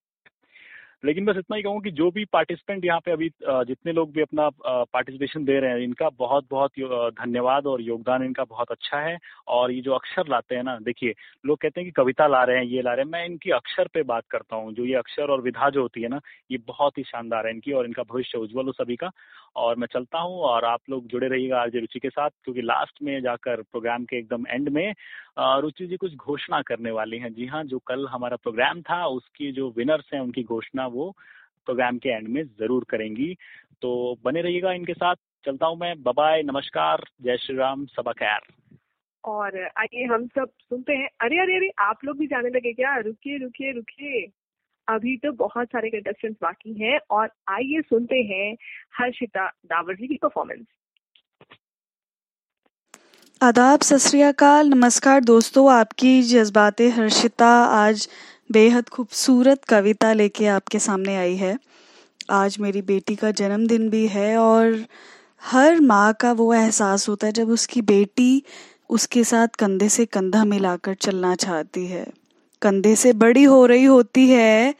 लेकिन बस इतना ही कहूँ कि जो भी पार्टिसिपेंट यहाँ पे अभी जितने लोग भी अपना पार्टिसिपेशन दे रहे हैं, इनका बहुत बहुत धन्यवाद और योगदान इनका बहुत अच्छा है। और ये जो अक्षर लाते हैं ना, देखिए, लोग कहते हैं कि कविता ला रहे हैं, ये ला रहे हैं। मैं इनकी अक्षर पे बात करता हूँ, जो ये अक्षर और विधा जो होती है ना, ये बहुत ही शानदार है इनकी और इनका भविष्य उज्जवल हो सभी का। और मैं चलता हूँ और आप लोग जुड़े रहिएगा आरजे रुचि के साथ, क्योंकि लास्ट में जाकर प्रोग्राम के एकदम एंड में रुचि जी कुछ घोषणा करने वाली हैं। जी हाँ जो कल हमारा प्रोग्राम था, उसकी जो विनर्स हैं, उनकी घोषणा वो प्रोग्राम के एंड में ज़रूर करेंगी। तो बने रहिएगा इनके साथ। चलता हूँ मैं। बबाय नमस्कार, जय श्री राम, सबा खैर।
और आइए हम सब सुनते हैं। अरे अरे अरे, आप लोग भी जाने लगे क्या? रुकिए रुकिए रुकिए। अभी तो बहुत सारे कंटेस्टेंट्स बाकी हैं और आइए सुनते हैं हर्षिता डावर जी की परफॉर्मेंस
आदाब, सत नमस्कार दोस्तों, आपकी जज्बात हर्षिता आज बेहद खूबसूरत कविता लेके आपके सामने आई है। आज मेरी बेटी का जन्मदिन भी है और हर माँ का वो एहसास होता है जब उसकी बेटी उसके साथ कंधे से कंधा मिलाकर चलना चाहती है। कंधे से बड़ी हो रही होती है,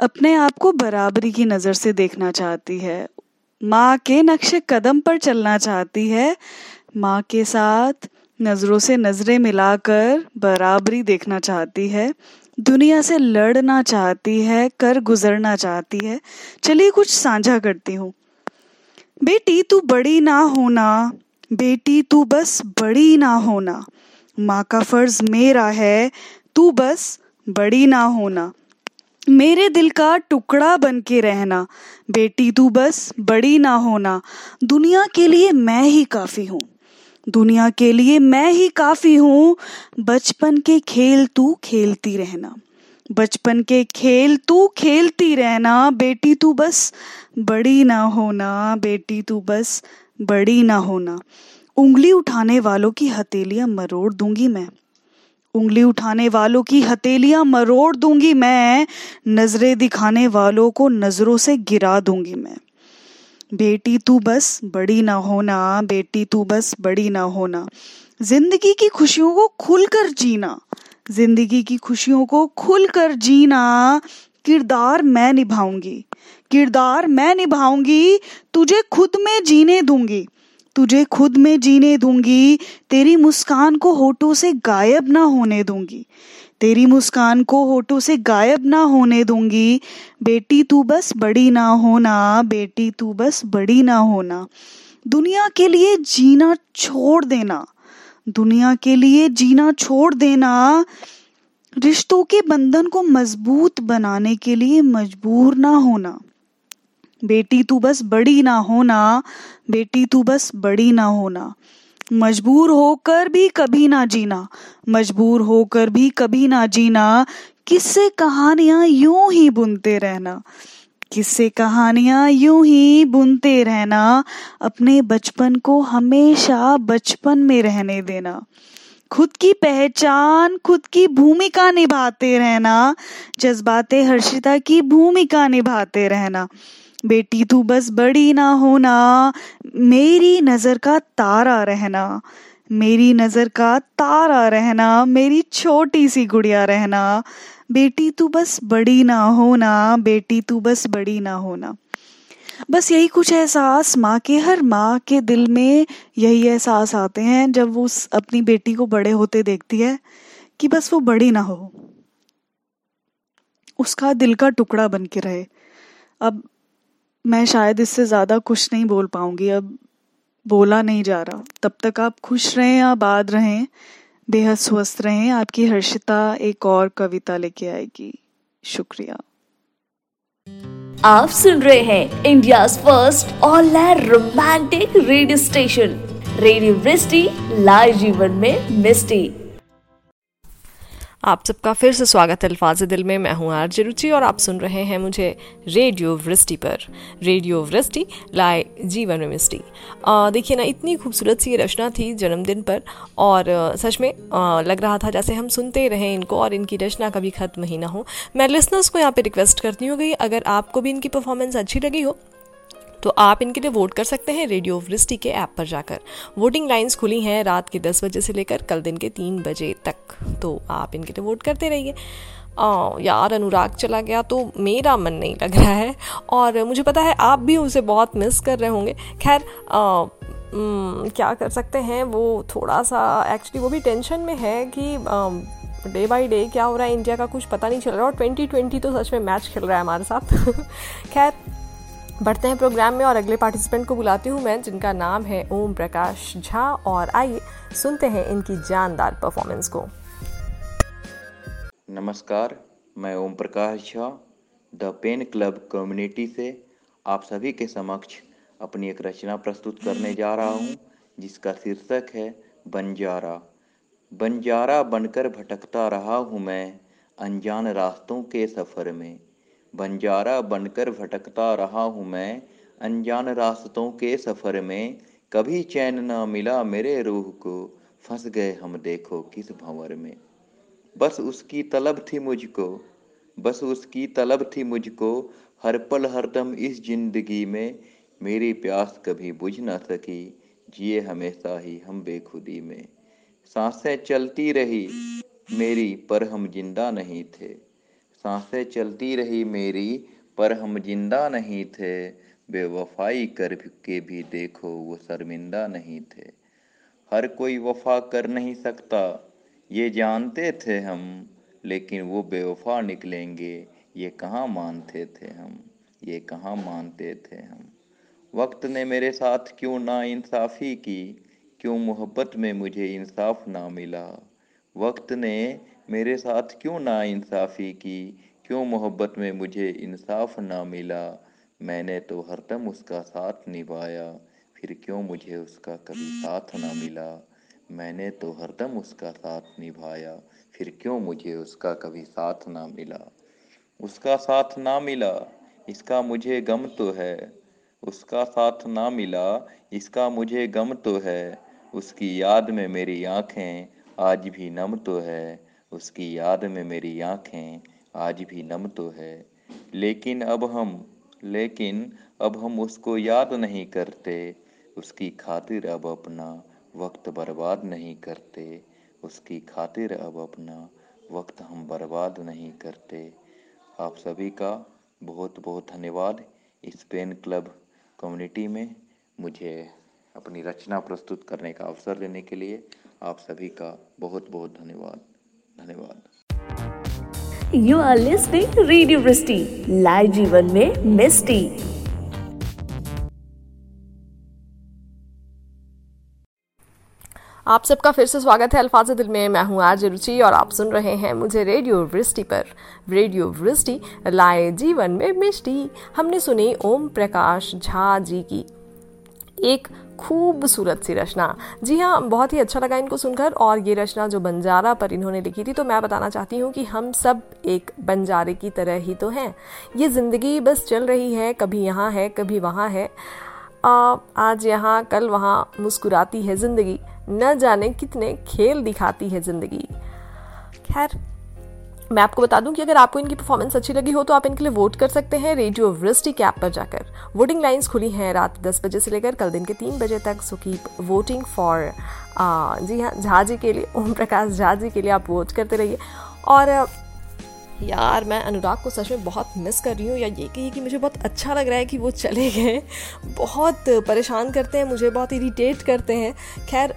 अपने आप को बराबरी की नज़र से देखना चाहती है। माँ के नक्शे कदम पर चलना चाहती है। माँ के साथ नज़रों से नज़रें मिलाकर बराबरी देखना चाहती है। दुनिया से लड़ना चाहती है, कर गुजरना चाहती है। चलिए कुछ साझा करती हूँ। बेटी, तू बड़ी ना होना। बेटी, तू बस बड़ी ना होना। माँ का फ़र्ज़ मेरा है। तू बस बड़ी ना होना। मेरे दिल का टुकड़ा बन के रहना। बेटी तू बस बड़ी ना होना। दुनिया के लिए मैं ही काफ़ी हूँ। दुनिया के लिए मैं ही काफ़ी हूँ। बचपन के खेल तू खेलती रहना। बचपन के खेल तू खेलती रहना। बेटी तू बस बड़ी ना होना। बेटी तू बस बड़ी ना होना। उंगली उठाने वालों की हथेलियाँ मरोड़ दूँगी मैं। उंगली उठाने वालों की हथेलियाँ मरोड़ दूँगी मैं, नज़रें दिखाने वालों को नज़रों से गिरा दूँगी मैं। बेटी तू बस बड़ी ना होना, बेटी तू बस बड़ी ना होना। ज़िंदगी की खुशियों को खुलकर जीना, ज़िंदगी की खुशियों को खुलकर जीना। किरदार मैं निभाऊँगी, किरदार मैं निभाऊँगी, तुझे खुद में जीने दूँगी। तुझे खुद में जीने दूँगी, तेरी मुस्कान को होठों से गायब ना होने दूँगी। तेरी मुस्कान को होठों से गायब ना होने दूँगी। बेटी, तू बस बड़ी ना होना, बेटी, तू बस बड़ी ना होना। दुनिया के लिए जीना छोड़ देना, दुनिया के लिए जीना छोड़ देना। रिश्तों के बंधन को मज़बूत बनाने के लिए मजबूर ना होना। बेटी, तू बस बड़ी ना होना बेटी, तू बस बड़ी ना होना। मजबूर होकर भी कभी ना जीना। मजबूर होकर भी कभी ना जीना। किससे कहानियाँ यूँ ही बुनते रहना। किससे कहानियाँ यूँ ही बुनते रहना। अपने बचपन को हमेशा बचपन में रहने देना। खुद की पहचान, खुद की भूमिका निभाते रहना। जज्बाते हर्षिता की भूमिका निभाते रहना। बेटी, तू बस बड़ी ना होना, मेरी नज़र का तारा रहना, मेरी नज़र का तारा रहना, मेरी छोटी सी गुड़िया रहना। बेटी, तू बस बड़ी ना होना, बेटी, तू बस बड़ी ना होना। बस यही कुछ एहसास माँ के, हर माँ के दिल में यही एहसास आते हैं, जब वो अपनी बेटी को बड़े होते देखती है कि बस वो बड़ी ना हो। उसका दिल का टुकड़ा बन के रहे। अब मैं शायद इससे ज़्यादा कुछ नहीं बोल पाऊँगी। अब बोला नहीं जा रहा। तब तक आप खुश रहें आबाद रहें, बेहद स्वस्थ रहें, आपकी हर्षिता एक और कविता लेके आएगी। शुक्रिया।
आप सुन रहे हैं India first online romantic radio station. Radio live जीवन में मिस्टी।
आप सबका फिर से स्वागत है अल्फाज दिल में। मैं हूँ आरजे रुचि और आप सुन रहे हैं मुझे रेडियो वृष्टि पर। रेडियो वृष्टि लाए जीवन में मिस्टी देखिए ना इतनी खूबसूरत सी रचना थी जन्मदिन पर और सच में आ, लग रहा था जैसे हम सुनते रहें इनको और इनकी रचना कभी ख़त्म ही ना हो। मैं लिसनर्स को यहाँ पे रिक्वेस्ट करती हूँ कि अगर आपको भी इनकी परफॉर्मेंस अच्छी लगी हो तो आप इनके लिए वोट कर सकते हैं रेडियो वृष्टि के ऐप पर जाकर। वोटिंग लाइंस खुली हैं रात के दस बजे से लेकर कल दिन के तीन बजे तक। तो आप इनके लिए वोट करते रहिए। यार, अनुराग चला गया तो मेरा मन नहीं लग रहा है। और मुझे पता है आप भी उसे बहुत मिस कर रहे होंगे। खैर क्या कर सकते हैं? वो थोड़ा सा एक्चुअली वो भी टेंशन में है कि डे बाई डे क्या हो रहा है? इंडिया का कुछ पता नहीं चल रहा। और ट्वेंटी ट्वेंटी तो सच में मैच खेल रहा है हमारे साथ। (laughs) खैर बढ़ते हैं प्रोग्राम में और अगले पार्टिसिपेंट को बुलाती हूँ मैं, जिनका नाम है ओम प्रकाश झा, और आइए सुनते हैं इनकी जानदार परफॉर्मेंस को।
नमस्कार, मैं Om Prakash Jha, the pen club community से आप सभी के समक्ष अपनी एक रचना प्रस्तुत करने जा रहा हूँ, जिसका शीर्षक है बंजारा। बंजारा बनकर भटकता रहा हूँ मैं अनजान रास्तों के सफ़र में। बंजारा बनकर भटकता रहा हूँ मैं। अनजान रास्तों के सफ़र में कभी चैन ना मिला मेरे रूह को। फंस गए हम देखो किस भंवर में। बस उसकी तलब थी मुझको, बस उसकी तलब थी मुझको। हर पल हरदम इस ज़िंदगी में मेरी प्यास कभी बुझ ना सकी। जिए हमेशा ही हम बेखुदी में। साँसें चलती रही, मेरी पर हम ज़िंदा नहीं थे। साँसें चलती रही मेरी, पर हम ज़िंदा नहीं थे। बेवफाई कर के भी देखो, वो शर्मिंदा नहीं थे। हर कोई वफा कर नहीं सकता, ये जानते थे हम, लेकिन वो बेवफा निकलेंगे, ये कहाँ मानते थे हम, ये कहाँ मानते थे हम। वक्त ने मेरे साथ क्यों ना इंसाफ़ी की, क्यों मोहब्बत में मुझे इंसाफ ना मिला। वक्त ने मेरे साथ क्यों ना इंसाफ़ी की? क्यों मोहब्बत में मुझे इंसाफ ना मिला? मैंने तो हरदम उसका साथ निभाया, फिर क्यों मुझे उसका कभी साथ ना मिला? मैंने तो हरदम उसका साथ निभाया, फिर क्यों मुझे उसका कभी साथ ना मिला? उसका साथ ना मिला, इसका मुझे गम तो है। उसका साथ ना मिला, इसका मुझे गम तो है। उसकी याद में मेरी आँखें आज भी नम तो है। उसकी याद में मेरी आँखें आज भी नम तो है। लेकिन अब हम, लेकिन अब हम उसको याद नहीं करते। उसकी खातिर अब अपना वक्त बर्बाद नहीं करते। उसकी खातिर अब अपना वक्त हम बर्बाद नहीं करते। आप सभी का बहुत बहुत धन्यवाद इस पेन क्लब कम्युनिटी में मुझे अपनी रचना प्रस्तुत करने का अवसर देने के लिए। आप सभी का बहुत बहुत धन्यवाद। धन्यवाद।
You are listening radio Vrishti live जीवन में मिस्टी।
आप सबका फिर से स्वागत है अल्फाज दिल में। मैं हूँ आज रुचि और आप सुन रहे हैं मुझे रेडियो वृष्टि पर। रेडियो वृष्टि लाए जीवन में मिष्टी हमने सुनी ओम प्रकाश झा जी की। एक खूबसूरत सी रचना। जी हाँ बहुत ही अच्छा लगा इनको सुनकर और ये रचना जो बंजारा पर इन्होंने लिखी थी तो मैं बताना चाहती हूँ कि हम सब एक बंजारे की तरह ही तो हैं। ये ज़िंदगी बस चल रही है कभी यहाँ है कभी वहाँ है। आ, आज यहाँ कल वहाँ मुस्कुराती है ज़िंदगी न जाने कितने खेल दिखाती है ज़िंदगी। खैर मैं आपको बता दूँ कि अगर आपको इनकी परफॉर्मेंस अच्छी लगी हो तो आप इनके लिए वोट कर सकते हैं रेडियो वृष्टि के ऐप पर जाकर। वोटिंग लाइंस खुली हैं रात दस बजे से लेकर कल दिन के तीन बजे तक सो कीप वोटिंग फॉर जी हाँ झा जी के लिए, ओम प्रकाश झा जी के लिए आप वोट करते रहिए। और, यार, मैं अनुराग को सच में बहुत मिस कर रही हूँ। या ये कहिए कि मुझे बहुत अच्छा लग रहा है कि वो चले गए। बहुत परेशान करते हैं, मुझे बहुत इरीटेट करते हैं। खैर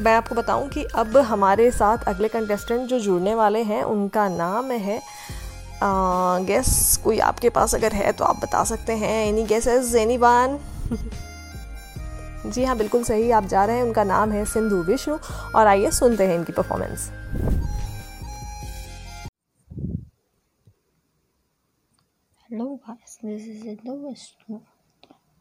मैं आपको बताऊँ कि अब हमारे साथ अगले कंटेस्टेंट जो जुड़ने वाले हैं उनका नाम है गेस कोई आपके पास अगर है तो आप बता सकते हैं एनी गेसेस एनी वन जी हाँ बिल्कुल सही आप जा रहे हैं उनका नाम है सिंधु विष्णु और आइए सुनते हैं इनकी performance
Hello guys, this is Sindhu Vishnu.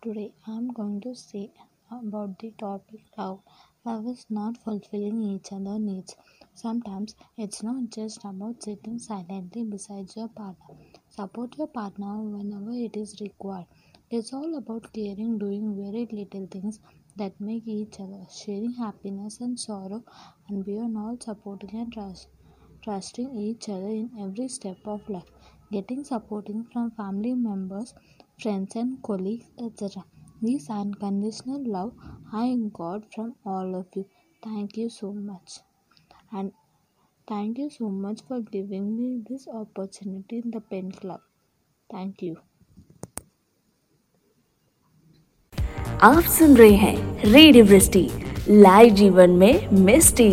Today I am going to say about the topic love. Love is not fulfilling each other's needs. Sometimes it's not just about sitting silently beside your partner. Support your partner whenever it is required. It's all about caring, doing very little things that make each other, sharing happiness and sorrow, and beyond all supporting and trust, trusting each other in every step of life. Getting supporting from family members friends and colleagues, etc. This unconditional love I got from all of you. Thank you so much. And thank you so much for giving me this opportunity in the Pen Club. Thank you.
आप सुन रहे हैं radio वृष्टि live जीवन में मिस्टी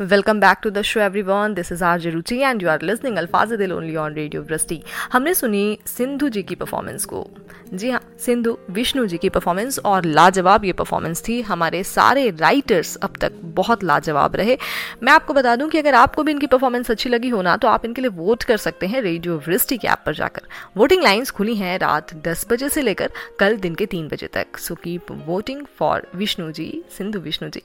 welcome back to the show everyone this is R Ruchi and you are listening Alfaaz Dil only on radio वृष्टि हमने सुनी सिंधु जी की परफॉर्मेंस को। जी हाँ सिंधु, विष्णु जी की परफॉर्मेंस और लाजवाब ये परफॉर्मेंस थी। हमारे सारे राइटर्स अब तक बहुत लाजवाब रहे। मैं आपको बता दूँ कि अगर आपको भी इनकी परफॉर्मेंस अच्छी लगी हो ना तो आप इनके लिए वोट कर सकते हैं रेडियो वृष्टि के ऐप पर जाकर। वोटिंग लाइन्स खुली हैं रात दस बजे से लेकर कल दिन के तीन बजे तक। So keep voting for Vishnu ji, Sindhu Vishnu ji.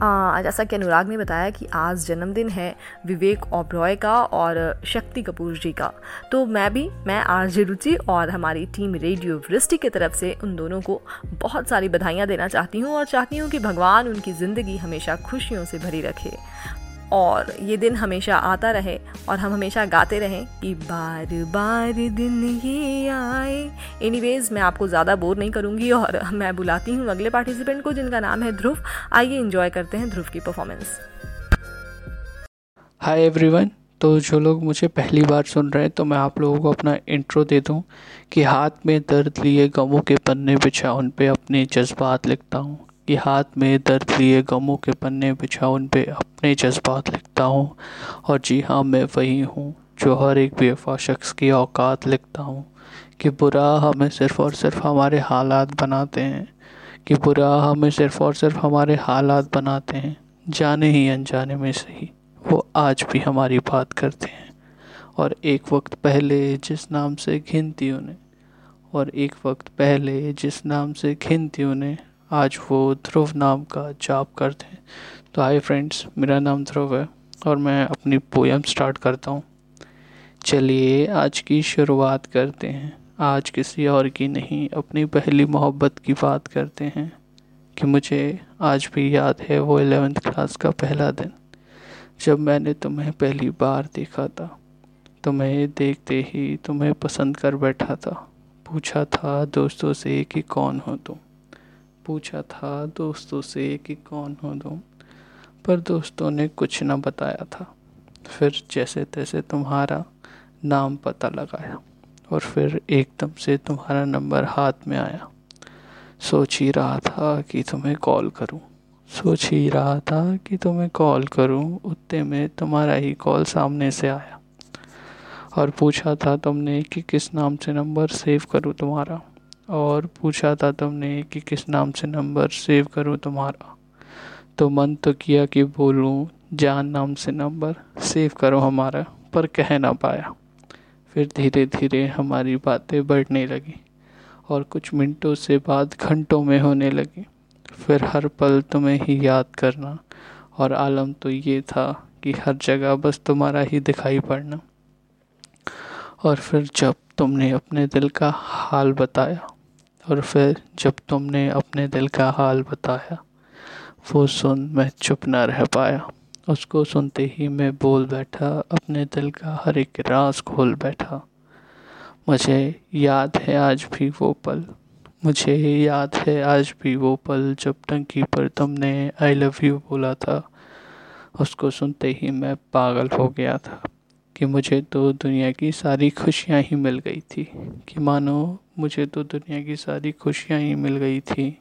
जैसा कि अनुराग ने बताया कि आज जन्मदिन है विवेक ओब्रॉय का और शक्ति कपूर जी का। तो मैं भी, मैं आर रुचि और हमारी टीम रेडियो वृष्टि की तरफ़ से उन दोनों को बहुत सारी बधाइयाँ देना चाहती हूँ और चाहती हूँ कि भगवान उनकी ज़िंदगी हमेशा खुशियों से भरी रखे। और ये दिन हमेशा आता रहे और हम हमेशा गाते रहें कि बार बार दिन ये आए। एनीवेज मैं आपको ज़्यादा बोर नहीं करूँगी और (laughs) मैं बुलाती हूँ अगले पार्टिसिपेंट को जिनका नाम है ध्रुव। आइए इंजॉय करते हैं ध्रुव की परफॉर्मेंस
हाय एवरीवन तो जो लोग मुझे पहली बार सुन रहे हैं तो मैं आप लोगों को अपना इंट्रो दे दूँ कि हाथ में दर्द लिए गमों के पन्ने बिछा उन पे अपने जज्बात लिखता हूँ। कि हाथ में दर्द लिए गमों के पन्ने बिछा उन पे अपने जज्बात लिखता हूँ। और जी हाँ मैं वही हूँ जो हर एक बेवफा शख्स की औकात लिखता हूँ कि बुरा हमें सिर्फ़ और सिर्फ़ हमारे हालात बनाते हैं। कि बुरा हमें सिर्फ़ और सिर्फ़ हमारे हालात बनाते हैं। जाने ही अनजाने में सही वो आज भी हमारी बात करते हैं। और एक वक्त पहले जिस नाम से घिनती उन्हें, और एक वक्त पहले जिस नाम से घिनती उन्हें आज वो ध्रुव नाम का जाप करते हैं। तो हाय फ्रेंड्स मेरा नाम ध्रुव है और मैं अपनी पोएम स्टार्ट करता हूँ। चलिए आज की शुरुआत करते हैं। आज किसी और की नहीं, अपनी पहली मोहब्बत की बात करते हैं कि मुझे आज भी याद है वो एलेवेंथ क्लास का पहला दिन। जब मैंने तुम्हें पहली बार देखा था, तुम्हें देखते ही तुम्हें पसंद कर बैठा था, पूछा था दोस्तों से कि कौन हो तुम? पूछा था दोस्तों से कि कौन हो तुम, पर दोस्तों ने कुछ न बताया था। फिर जैसे तैसे तुम्हारा नाम पता लगाया और फिर एकदम से तुम्हारा नंबर हाथ में आया। सोच ही रहा था कि तुम्हें कॉल करूँ। सोच ही रहा था कि तुम्हें कॉल करूँ उतने में तुम्हारा ही कॉल सामने से आया। और पूछा था तुमने कि किस नाम से नंबर सेव करूँ तुम्हारा। और पूछा था तुमने कि किस नाम से नंबर सेव करूँ तुम्हारा? तो मन तो किया कि बोलूँ, जान नाम से नंबर सेव करो हमारा, पर कह ना पाया। फिर धीरे धीरे हमारी बातें बढ़ने लगी और कुछ मिनटों से बाद घंटों में होने लगी। फिर हर पल तुम्हें ही याद करना और आलम तो ये था कि हर जगह बस तुम्हारा ही दिखाई पड़ना। और फिर जब तुमने अपने दिल का हाल बताया और फिर जब तुमने अपने दिल का हाल बताया, वो सुन मैं चुप ना रह पाया। उसको सुनते ही मैं बोल बैठा, अपने दिल का हर एक राज खोल बैठा। मुझे याद है आज भी वो पल, मुझे याद है आज भी वो पल जब टंकी पर तुमने आई लव यू बोला था। उसको सुनते ही मैं पागल हो गया था कि मुझे तो दुनिया की सारी खुशियाँ ही मिल गई थी कि मानो मुझे तो दुनिया की सारी खुशियाँ ही मिल गई थी।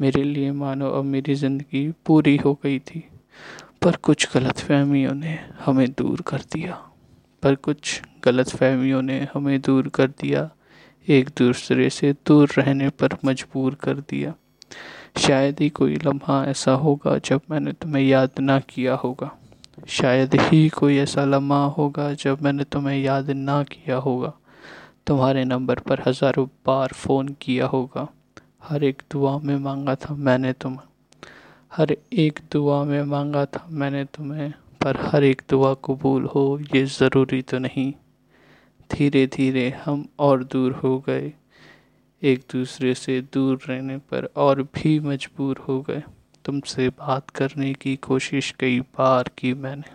मेरे लिए मानो अब मेरी ज़िंदगी पूरी हो गई थी। पर कुछ गलत फहमियों ने हमें दूर कर दिया। पर कुछ गलत फहमियों ने हमें दूर कर दिया। एक दूसरे से दूर रहने पर मजबूर कर दिया। शायद ही कोई लम्हा ऐसा होगा जब मैंने तुम्हें याद ना किया होगा। शायद ही कोई ऐसा लम्हा होगा जब मैंने तुम्हें याद ना किया होगा। तुम्हारे नंबर पर हज़ारों बार फ़ोन किया होगा। हर एक दुआ में मांगा था मैंने तुम्हें। हर एक दुआ में मांगा था मैंने तुम्हें, पर हर एक दुआ कबूल हो, ये ज़रूरी तो नहीं। धीरे धीरे हम और दूर हो गए। एक दूसरे से दूर रहने पर और भी मजबूर हो गए। तुमसे बात करने की कोशिश कई बार की मैंने।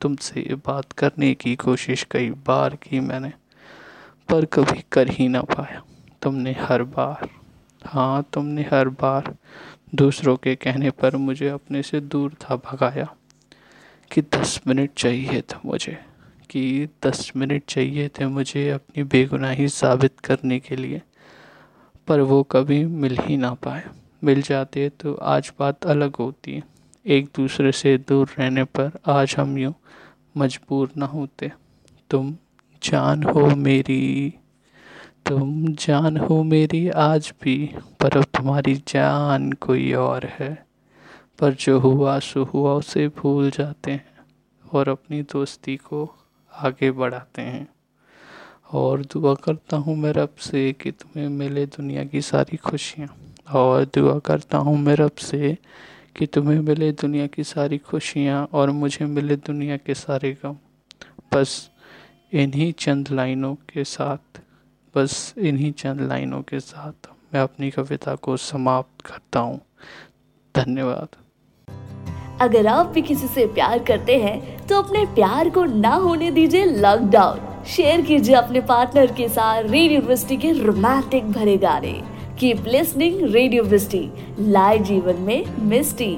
तुमसे बात करने की कोशिश कई बार की मैंने। पर कभी कर ही ना पाया। तुमने हर बार हाँ तुमने हर बार दूसरों के कहने पर मुझे अपने से दूर था भगाया कि दस मिनट चाहिए था मुझे, कि दस मिनट चाहिए थे मुझे अपनी बेगुनाही साबित करने के लिए, पर वो कभी मिल ही ना पाए। मिल जाते तो आज बात अलग होती। है एक दूसरे से दूर रहने पर आज हम यूँ मजबूर ना होते। तुम जान हो मेरी, तुम जान हो मेरी, आज भी, पर अब तुम्हारी जान कोई और है। पर जो हुआ, सो हुआ, उसे भूल जाते हैं और अपनी दोस्ती को आगे बढ़ाते हैं। और दुआ करता हूँ मैं रब से कि तुम्हें मिले दुनिया की सारी खुशियाँ। और दुआ करता हूँ मैं रब से कि तुम्हें मिले दुनिया की सारी खुशियाँ और मुझे मिले दुनिया के सारे गम। बस इन्हीं चंद लाइनों के साथ, बस इन्हीं चंद लाइनों के साथ मैं अपनी कविता को समाप्त करता हूँ। धन्यवाद।
अगर आप भी किसी से प्यार करते हैं तो अपने प्यार को ना होने दीजिए लॉकडाउन। शेयर कीजिए अपने पार्टनर के साथ रेडियो यूनिवर्सिटी के रोमांटिक भरे गाने। Keep listening radio university live जीवन में मिस्टी।